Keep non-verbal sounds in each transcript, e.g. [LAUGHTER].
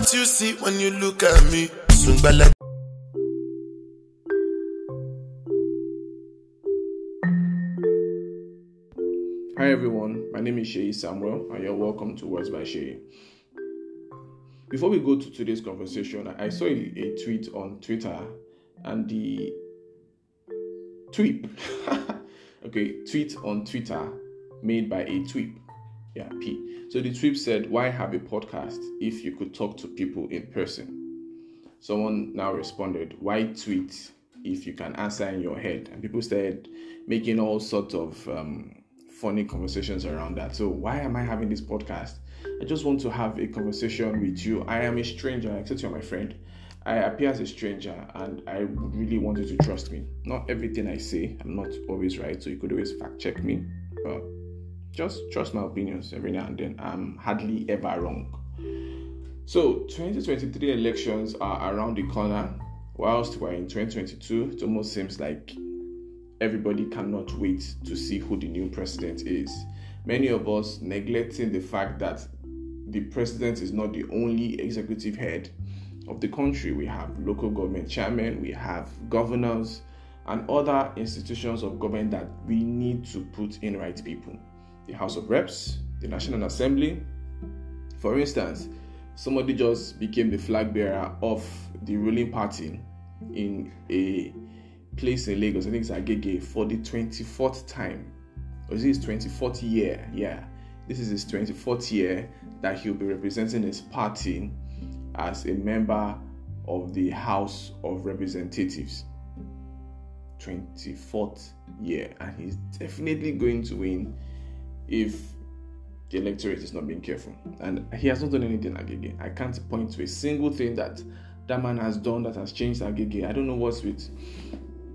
what you see when you look at me. Hi everyone, my name is Shay Samuel and you're welcome to Words by Shay. Before we go to today's conversation, I saw a tweet on Twitter and the tweet, [LAUGHS] okay, tweet on Twitter made by a tweet, yeah, P. So the tweet said, Why have a podcast if you could talk to people in person? Someone now responded, Why tweet if you can answer in your head? And people started making all sorts of um, funny conversations around that. So, why am I having this podcast? I just want to have a conversation with you. I am a stranger, except you're my friend. I appear as a stranger and I really want you to trust me. Not everything I say, I'm not always right, so you could always fact check me. But just trust my opinions every now and then. I'm hardly ever wrong. So, 2023 elections are around the corner. Whilst we're in 2022, it almost seems like everybody cannot wait to see who the new president is. Many of us neglecting the fact that the president is not the only executive head of the country. We have local government chairmen, we have governors, and other institutions of government that we need to put in right people. The House of Reps, the National Assembly. For instance, somebody just became the flag bearer of the ruling party in a place in Lagos, I think it's Agege, for the 24th time. Or is his 24th year? Yeah. This is his 24th year that he'll be representing his party as a member of the House of Representatives. 24th year. And he's definitely going to win if the electorate is not being careful. And he has not done anything Agege. I can't point to a single thing that that man has done that has changed Agege. I don't know what's with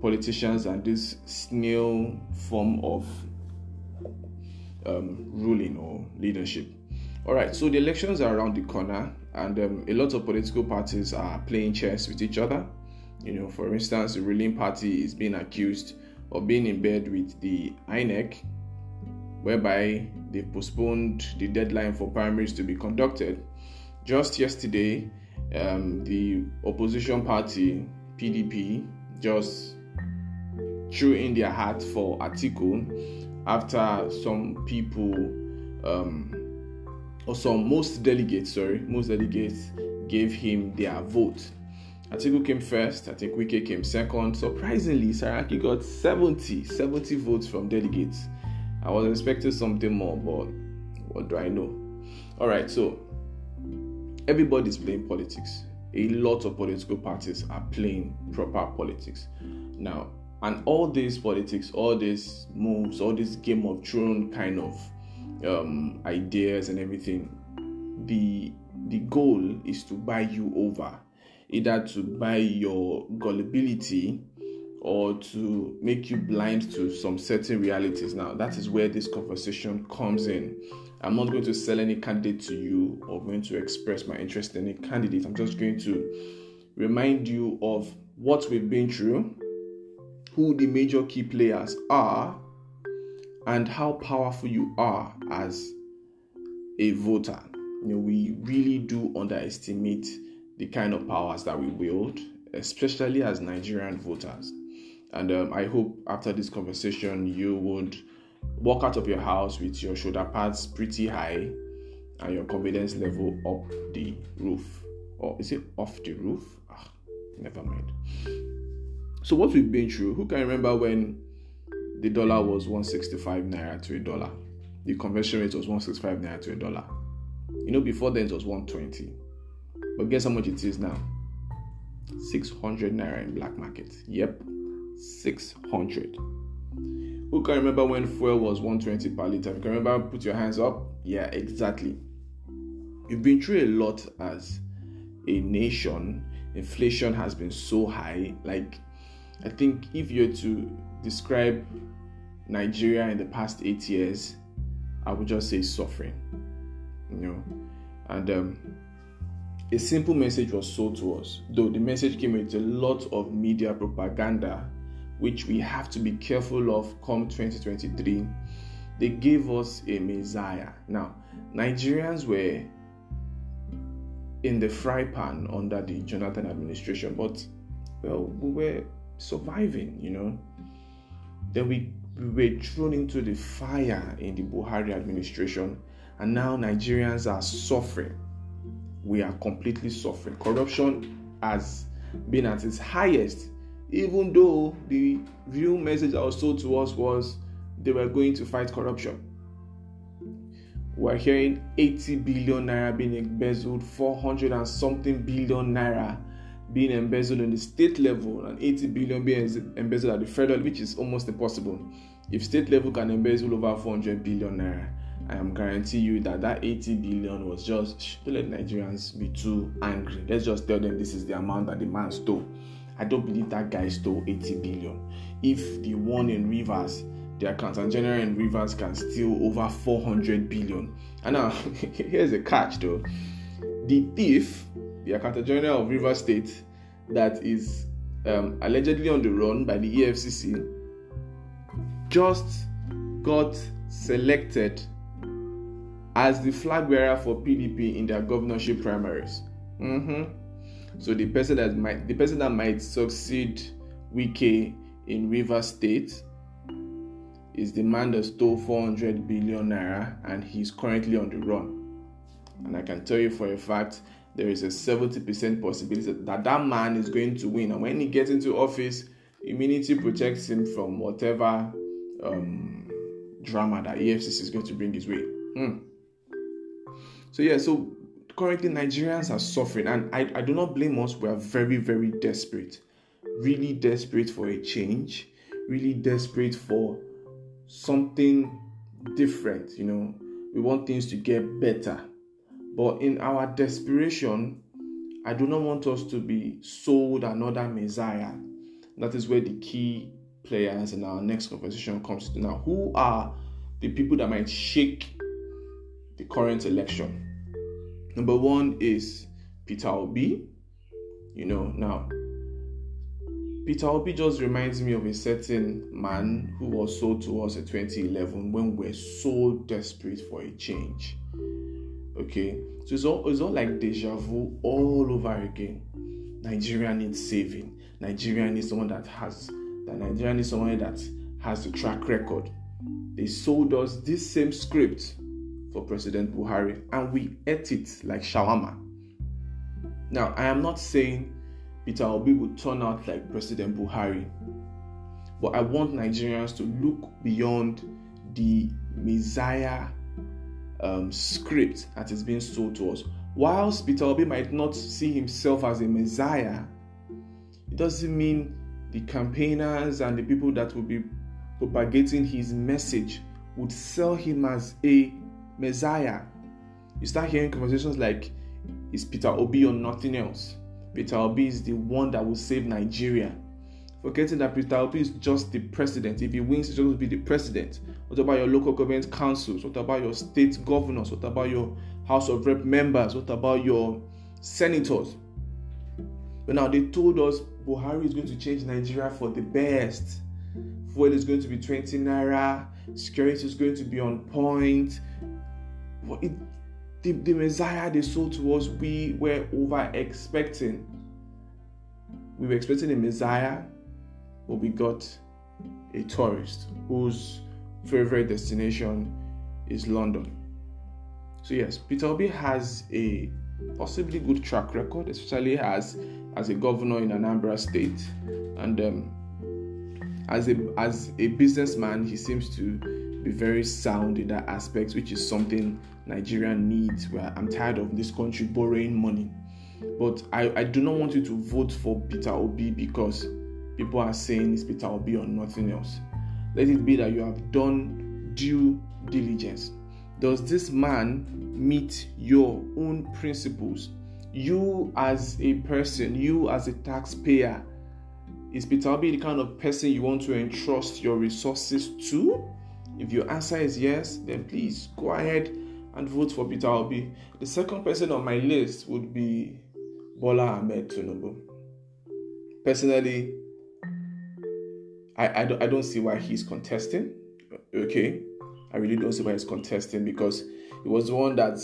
politicians and this snail form of um, ruling or leadership. All right, so the elections are around the corner, and um, a lot of political parties are playing chess with each other. You know, for instance, the ruling party is being accused of being in bed with the INEC, whereby they postponed the deadline for primaries to be conducted. Just yesterday, um, the opposition party, PDP, just threw in their hat for Atiku after some people, um, or some most delegates, sorry, most delegates gave him their vote. Atiku came first, I think Wike came second. Surprisingly, Saraki got 70, 70 votes from delegates. I was expecting something more, but what do I know? All right, so everybody's playing politics. A lot of political parties are playing proper politics. Now, and all these politics, all these moves, all this Game of Thrones kind of um, ideas and everything, the the goal is to buy you over, either to buy your gullibility or to make you blind to some certain realities. Now, that is where this conversation comes in. I'm not going to sell any candidate to you or going to express my interest in any candidate. I'm just going to remind you of what we've been through who the major key players are and how powerful you are as a voter. You know, we really do underestimate the kind of powers that we wield, especially as Nigerian voters. And um, I hope after this conversation, you would walk out of your house with your shoulder pads pretty high and your confidence level up the roof. Or is it off the roof? Ah, never mind. So what we've been through, who can remember when the dollar was 165 naira to a dollar? The conversion rate was 165 naira to a dollar. You know, before then it was 120. But guess how much it is now? 600 naira in black market. Yep, 600. Who can remember when fuel was 120 per liter? You can remember, put your hands up. Yeah, exactly. We've been through a lot as a nation. Inflation has been so high. Like, I think if you're to describe Nigeria in the past eight years, I would just say suffering. You know, and um, a simple message was sold to us, though the message came with a lot of media propaganda, which we have to be careful of come 2023. They gave us a Messiah. Now, Nigerians were in the fry pan under the Jonathan administration, but well, we were surviving, you know. Then we, we were thrown into the fire in the Buhari administration, and now Nigerians are suffering. We are completely suffering. Corruption has been at its highest, even though the real message that was told to us was they were going to fight corruption. We're hearing 80 billion naira being embezzled, 400 and something billion naira being embezzled on the state level, and 80 billion being embezzled at the federal, which is almost impossible. If state level can embezzle over 400 billion naira, I am guarantee you that that 80 billion was just don't let Nigerians be too angry. Let's just tell them this is the amount that the man stole. I don't believe that guy stole 80 billion. If the one in Rivers the accountant general in Rivers can steal over 400 billion. And now, [LAUGHS] here's a catch though the thief, the accountant general of Rivers State, that is um, allegedly on the run by the EFCC, just got selected as the flag bearer for PDP in their governorship primaries. Mm-hmm. So the person that might the person that might succeed Wike in Rivers State is the man that stole 400 billion naira and he's currently on the run. And I can tell you for a fact there is a 70% possibility that that man is going to win. And when he gets into office, immunity protects him from whatever um, drama that EFCC is going to bring his way. Mm. So, yeah, so currently Nigerians are suffering, and I, I do not blame us. We are very, very desperate, really desperate for a change, really desperate for something different, you know. We want things to get better. But in our desperation, I do not want us to be sold another Messiah. That is where the key players in our next conversation comes to now. Who are the people that might shake the current election? Number one is Peter Obi. You know, now Peter Obi just reminds me of a certain man who was sold to us in 2011 when we were so desperate for a change. Okay, so it's all, it's all like deja vu all over again. Nigeria needs saving. Nigeria needs someone that has that Nigeria needs someone that has a track record. They sold us this same script for President Buhari and we ate it like shawarma. Now, I am not saying Peter Obi would turn out like President Buhari. But I want Nigerians to look beyond the Messiah um, script that is being sold to us. Whilst Peter Obi might not see himself as a Messiah, it doesn't mean the campaigners and the people that will be propagating his message would sell him as a Messiah. You start hearing conversations like, is Peter Obi or nothing else? Peter Obi is the one that will save Nigeria. Forgetting that Peter Obi is just the president. If he wins, he's going to be the president. What about your local government councils? What about your state governors? What about your House of Rep members? What about your senators? But now they told us Buhari is going to change Nigeria for the best. Fuel is going to be 20 naira. Security is going to be on point. It the, the Messiah they sold to us, we were over expecting. We were expecting a Messiah, but we got a tourist whose favorite destination is London. So yes, Peter Obi has a possibly good track record, especially as as a governor in Anambra State, and um, as a as a businessman, he seems to be very sound in that aspect, which is something Nigeria needs. Where I'm tired of this country borrowing money. But I, I do not want you to vote for Peter Obi because people are saying it's Peter Obi or nothing else. Let it be that you have done due diligence. Does this man meet your own principles? You, as a person, you, as a taxpayer, is Peter Obi the kind of person you want to entrust your resources to? If your answer is yes, then please go ahead and vote for Peter Obi. The second person on my list would be Bola Ahmed Tinubu. Personally, I, I, don't, I don't see why he's contesting. Okay, I really don't see why he's contesting because he was the one that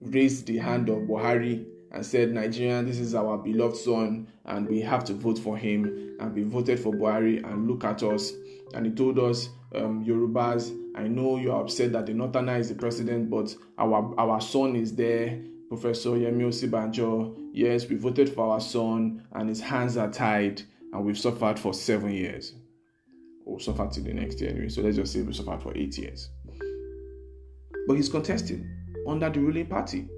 raised the hand of Buhari and said, Nigerian, this is our beloved son, and we have to vote for him. And we voted for Buhari, and look at us. And he told us, um, Yorubas, I know you are upset that the Northerner is the president, but our our son is there. Professor Yemi Osinbajo, yes, we voted for our son, and his hands are tied, and we've suffered for seven years. Or suffered till the next year anyway. So let's just say we suffered for eight years. But he's contesting under the ruling party.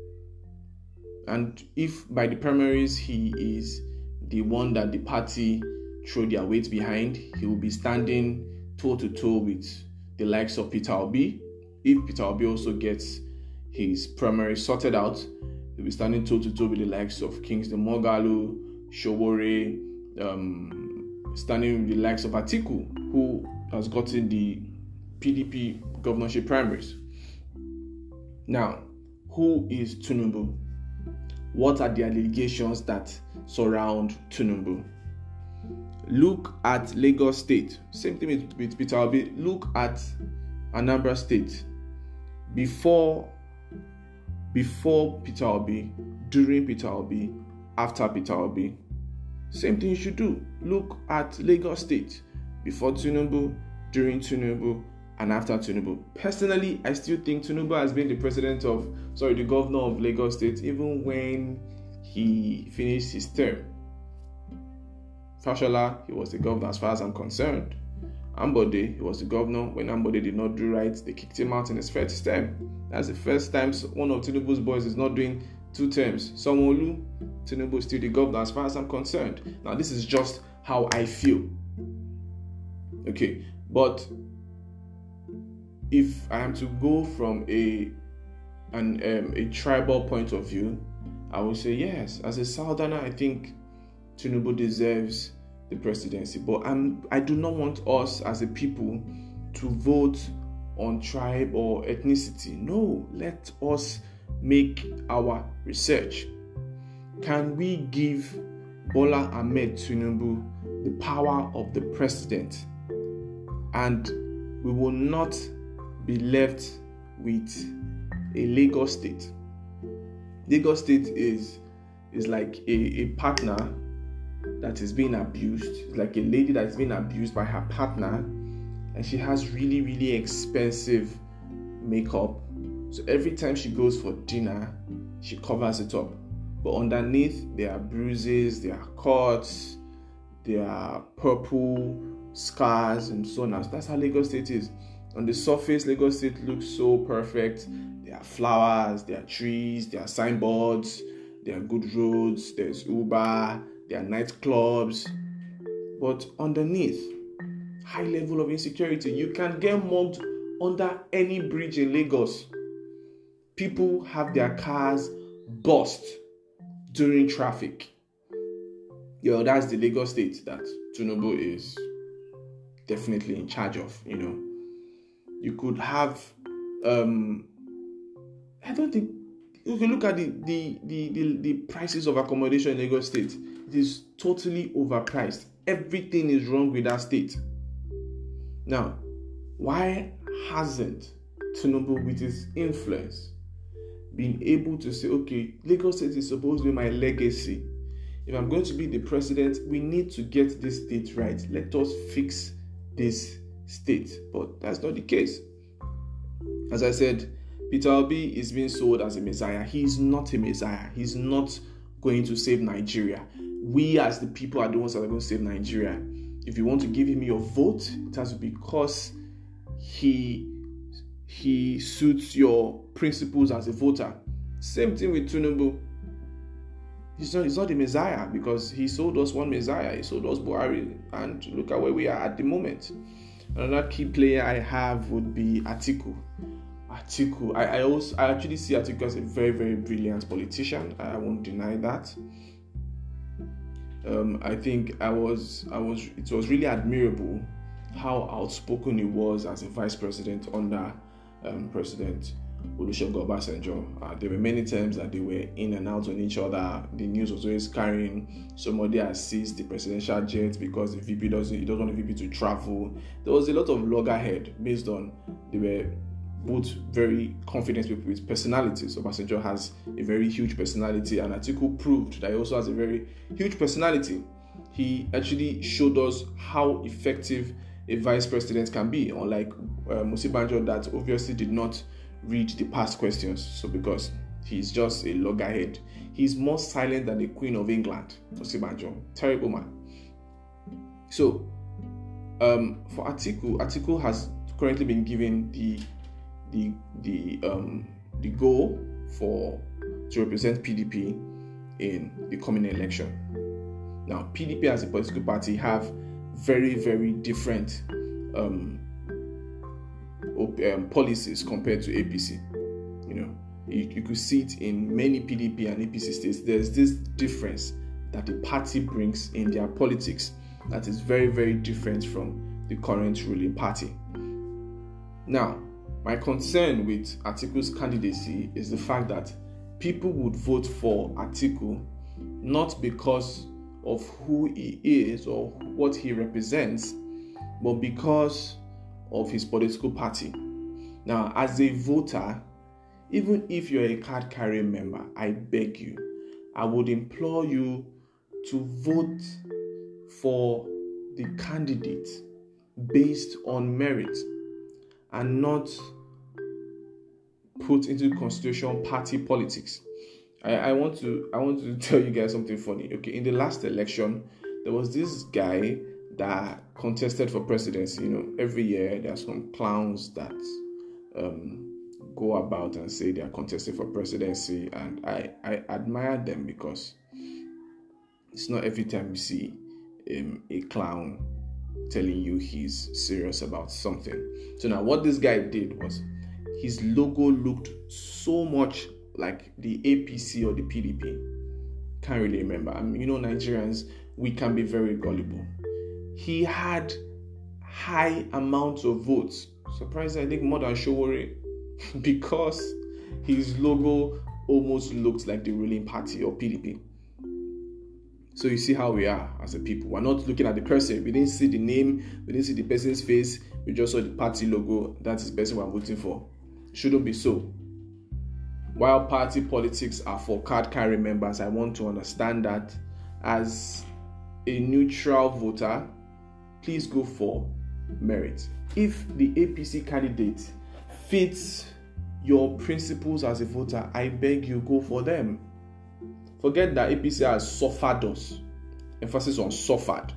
And if by the primaries he is the one that the party throw their weight behind, he will be standing toe to toe with the likes of Peter Obi. If Peter Obi also gets his primary sorted out, he'll be standing toe to toe with the likes of Kingsley Moghalu, Sowore, um, standing with the likes of Atiku, who has gotten the PDP governorship primaries. Now, who is Tinubu? What are the allegations that surround Tinubu? Look at Lagos State. Same thing with, with Peter Obi. Look at Anambra State. Before, before Peter Obi, during Peter Obi, after Peter Obi. Same thing you should do. Look at Lagos State. Before Tinubu, during Tinubu, and after Tinubu. Personally, I still think Tinubu has been the president of, sorry, the governor of Lagos State even when he finished his term. Fashola, he was the governor as far as I'm concerned. Ambode, he was the governor. When Ambode did not do right, they kicked him out in his first term. That's the first time one of Tinubu's boys is not doing two terms. Sanwo-Olu, Tinubu is still the governor as far as I'm concerned. Now, this is just how I feel. Okay, but if I am to go from a an um, a tribal point of view, I would say yes. As a Southerner, I think Tinubu deserves the presidency. But I'm I do not want us as a people to vote on tribe or ethnicity. No, let us make our research. Can we give Bola Ahmed Tinubu the power of the president? And we will not be left with a Lagos state. Lagos state is is like a, a partner that is being abused. Like a lady that's being abused by her partner, and she has really, really expensive makeup. So every time she goes for dinner, she covers it up. But underneath, there are bruises, there are cuts, there are purple scars, and so on. So That's how Lagos State is. On the surface, Lagos State looks so perfect. There are flowers, there are trees, there are signboards, there are good roads, there's Uber, there are nightclubs. But underneath, high level of insecurity. You can get mugged under any bridge in Lagos. People have their cars bust during traffic. Know, that's the Lagos state that Tinubu is definitely in charge of, you know you could have um i don't think you can look at the the, the the the prices of accommodation in lagos state it is totally overpriced everything is wrong with that state now why hasn't tinubu with his influence been able to say okay lagos state is supposed to be my legacy if i'm going to be the president we need to get this state right let us fix this state, but that's not the case. As I said, Peter Obi is being sold as a messiah. He's not a messiah. He's not going to save Nigeria. We, as the people, are the ones that are going to save Nigeria. If you want to give him your vote, it has to be because he he suits your principles as a voter. Same thing with Tinubu. He's not, he's not the Messiah because he sold us one Messiah. He sold us Buhari, and look at where we are at the moment. Another key player I have would be Atiku. Atiku, I, I also I actually see Atiku as a very very brilliant politician. I won't deny that. Um, I think I was I was it was really admirable how outspoken he was as a vice president under um, President Olusegun Obasanjo. Uh, there were many times that they were in and out on each other. The news was always carrying somebody seized the presidential jet because the VP doesn't he doesn't want the VP to travel. There was a lot of loggerhead based on they were both very confident people with personalities. So Obasanjo has a very huge personality, and Atiku proved that he also has a very huge personality. He actually showed us how effective a vice president can be, unlike uh, Musibanjo, that obviously did not read the past questions. So, because he's just a loggerhead, he's more silent than the Queen of England, Musibanjo. Terrible man. So, um, for Atiku, Atiku has currently been given the the the um, the goal for to represent PDP in the coming election. Now, PDP as a political party have very very different um, um, policies compared to APC. You know, you, you could see it in many PDP and APC states. There's this difference that the party brings in their politics that is very very different from the current ruling party. Now, my concern with Atiku's candidacy is the fact that people would vote for Atiku not because of who he is or what he represents, but because of his political party. Now, as a voter, even if you're a card carrying member, I beg you, I would implore you to vote for the candidate based on merit and not put into consideration party politics. I, I want to I want to [LAUGHS] tell you guys something funny. Okay, in the last election, there was this guy that contested for presidency. You know, every year there's some clowns that um, go about and say they are contesting for presidency, and I I admire them because it's not every time you see um, a clown telling you he's serious about something. So now what this guy did was his logo looked so much like the APC or the PDP. Can't really remember. I mean, you know, Nigerians, we can be very gullible. He had high amounts of votes. Surprised, I think more than Sowore, [LAUGHS] because his logo almost looked like the ruling party or PDP. So you see how we are as a people. We're not looking at the person. We didn't see the name. We didn't see the person's face. We just saw the party logo. That is the person we're voting for. Shouldn't be so. While party politics are for card carrying members, I want to understand that as a neutral voter, please go for merit. If the APC candidate fits your principles as a voter, I beg you go for them Forget that APC has suffered us. Emphasis on suffered.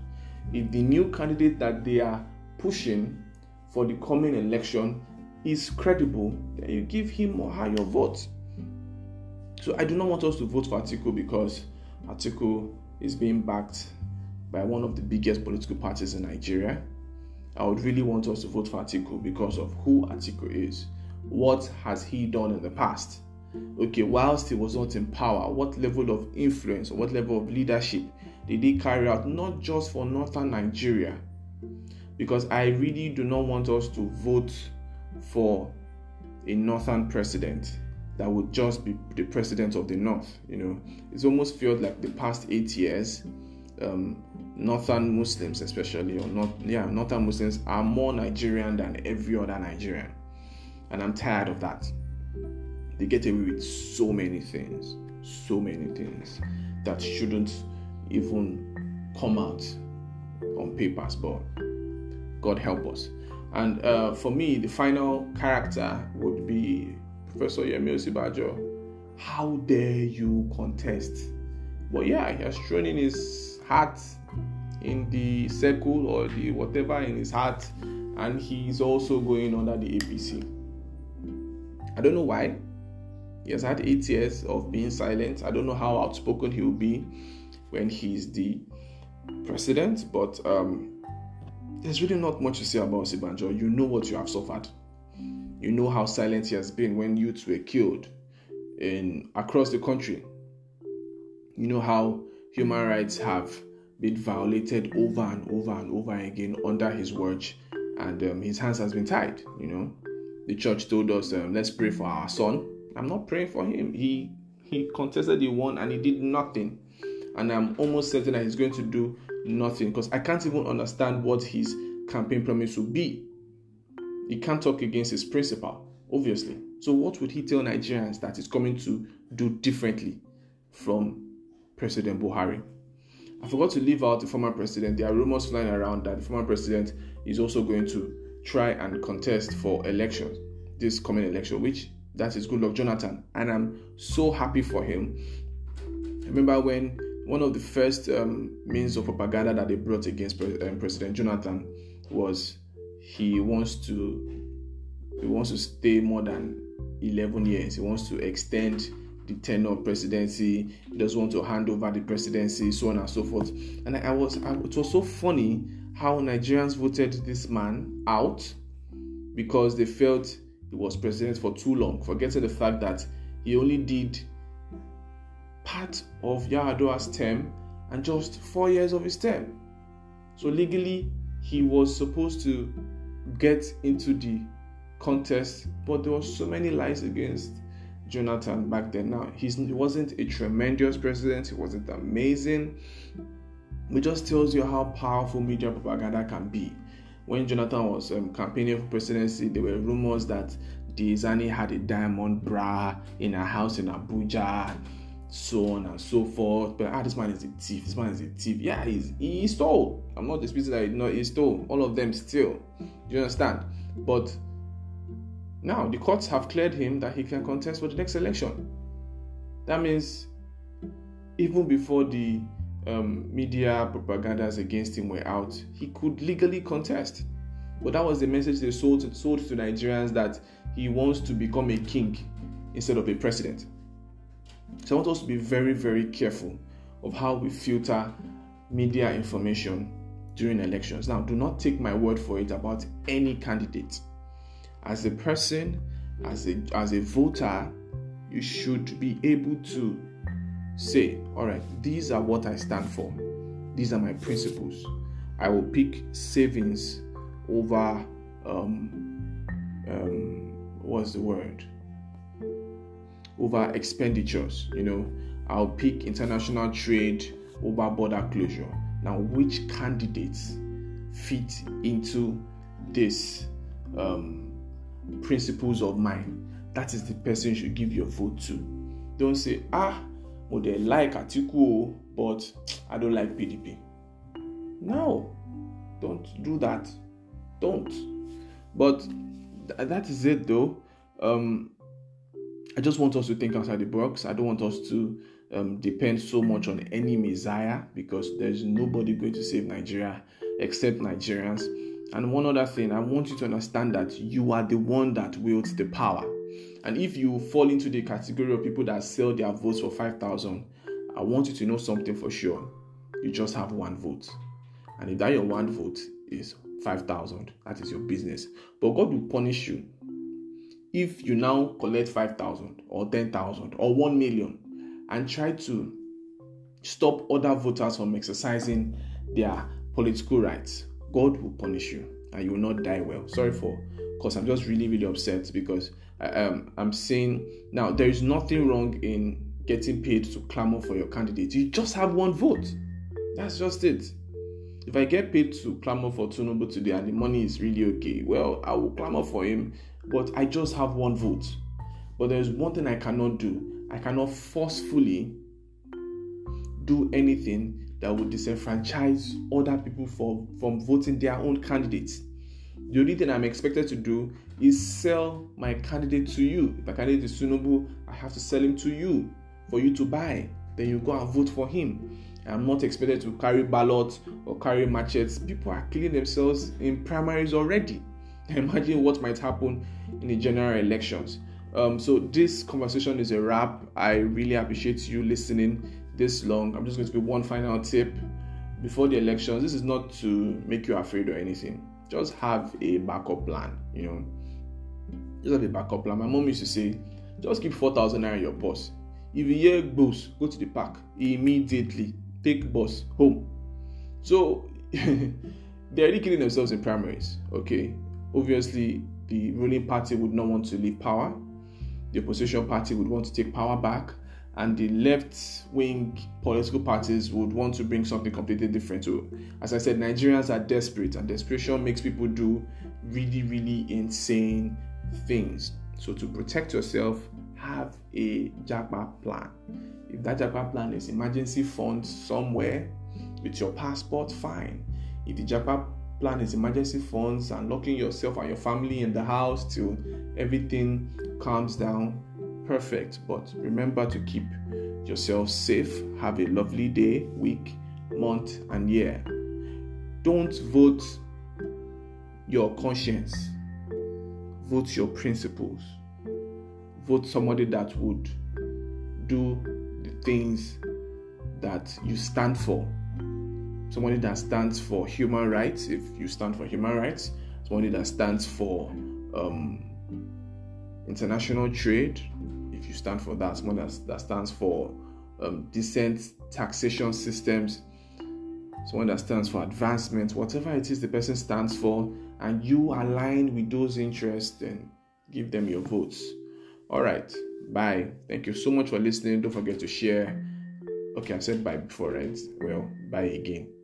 If the new candidate that they are pushing for the coming election is credible, then you give him or her your vote. So I do not want us to vote for Atiku because Atiku is being backed by one of the biggest political parties in Nigeria. I would really want us to vote for Atiku because of who Atiku is. What has he done in the past? okay, whilst he was not in power, what level of influence or what level of leadership did he carry out, not just for northern Nigeria? Because I really do not want us to vote for a northern president that would just be the president of the north. You know, it's almost felt like the past eight years, um, northern Muslims, especially, or not, yeah, northern Muslims are more Nigerian than every other Nigerian, and I'm tired of that they get away with so many things, so many things that shouldn't even come out on papers, but God help us. And uh, for me, the final character would be Professor Yemi Osinbajo. How dare you contest? But yeah, he has thrown in his hat in the circle or the whatever in his hat, and he's also going under the APC. I don't know why. He has had eight years of being silent. I don't know how outspoken he will be when he's the president, but um, there's really not much to say about Sibanjo. You know what you have suffered. You know how silent he has been when youths were killed in across the country. You know how human rights have been violated over and over and over again under his watch, and um, his hands has been tied. You know, the church told us, um, "Let's pray for our son." I'm not praying for him. He he contested, he won, and he did nothing. And I'm almost certain that he's going to do nothing because I can't even understand what his campaign promise will be. He can't talk against his principal. obviously. So, what would he tell Nigerians that is coming to do differently from President Buhari? I forgot to leave out the former president. There are rumors flying around that the former president is also going to try and contest for elections, this coming election, which that is good luck, Jonathan. And I'm so happy for him. Remember when one of the first um, means of propaganda that they brought against um, President Jonathan was he wants to he wants to stay more than 11 years. He wants to extend the tenure of presidency. He doesn't want to hand over the presidency, so on and so forth. And I, I was, I, it was so funny how Nigerians voted this man out because they felt he was president for too long, forgetting the fact that he only did part of Yar'Adua's term and just four years of his term. So legally, he was supposed to get into the contest, but there were so many lies against Jonathan back then. Now he wasn't a tremendous president; he wasn't amazing. It just tells you how powerful media propaganda can be. When Jonathan was um, campaigning for presidency, there were rumors that Diezani had a diamond bra in a house in Abuja, so on and so forth. But ah, this man is a thief. This man is a thief. Yeah, he's he stole. I'm not disputing that he, no, he stole. All of them still. Do you understand? But now, the courts have cleared him that he can contest for the next election. That means even before the um, media propagandas against him were out, he could legally contest. But that was the message they sold sold to Nigerians that he wants to become a king instead of a president. So I want us to be very, very careful of how we filter media information during elections. Now, do not take my word for it about any candidate as a person, as a as a voter, you should be able to say, all right, these are what I stand for. These are my principles. I will pick savings over um, um, what's the word? Over expenditures. You know, I'll pick international trade over border closure. Now, which candidates fit into this um, principles of mine, that is the person you should give your vote to. Don't say, ah, well, they like Atiku, but I don't like PDP. No, don't do that. Don't. But th- that is it, though. Um, I just want us to think outside the box. I don't want us to um, depend so much on any messiah because there's nobody going to save Nigeria except Nigerians. And one other thing, I want you to understand that you are the one that wields the power. And if you fall into the category of people that sell their votes for 5,000, I want you to know something for sure. You just have one vote. And if that your one vote is 5,000, that is your business. But God will punish you if you now collect 5,000 or 10,000 or 1 million and try to stop other voters from exercising their political rights God will punish you and you will not die well. Sorry for, because I'm just really, really upset because I, um, I'm saying now there is nothing wrong in getting paid to clamor for your candidate. You just have one vote. That's just it. If I get paid to clamor for Tinubu today and the money is really okay, well, I will clamor for him, but I just have one vote. But there's one thing I cannot do. I cannot forcefully do anything that would disenfranchise other people for, from voting their own candidates. The only thing I'm expected to do is sell my candidate to you. If my candidate is Tinubu, I have to sell him to you for you to buy. Then you go and vote for him. I'm not expected to carry ballots or carry machetes. People are killing themselves in primaries already. Imagine what might happen in the general elections. Um, so this conversation is a wrap. I really appreciate you listening this long. I'm just going to give one final tip before the elections. This is not to make you afraid or anything. Just have a backup plan, you know. Just have a backup plan. My mom used to say, just keep 4,000 naira in your purse. If you hear bus, go to the park immediately. Take bus home. So [LAUGHS] they're already killing themselves in primaries. Okay, obviously the ruling party would not want to leave power. The opposition party would want to take power back and the left wing political parties would want to bring something completely different. So, as I said, Nigerians are desperate, and desperation makes people do really, really insane things. So to protect yourself, have a JAPA plan. If that JAPA plan is emergency funds somewhere with your passport, fine. If the JAPA plan is emergency funds and locking yourself and your family in the house till everything calms down, perfect. But remember to keep yourself safe. Have a lovely day, week, month, and year. Don't vote your conscience, vote your principles. Vote somebody that would do the things that you stand for. Somebody that stands for human rights, if you stand for human rights, somebody that stands for um, international trade, if you stand for that, someone that, that stands for um, decent taxation systems, someone that stands for advancement, whatever it is the person stands for, and you align with those interests, then give them your votes. All right, bye. Thank you so much for listening. Don't forget to share. Okay, I said bye before, right? Well, bye again.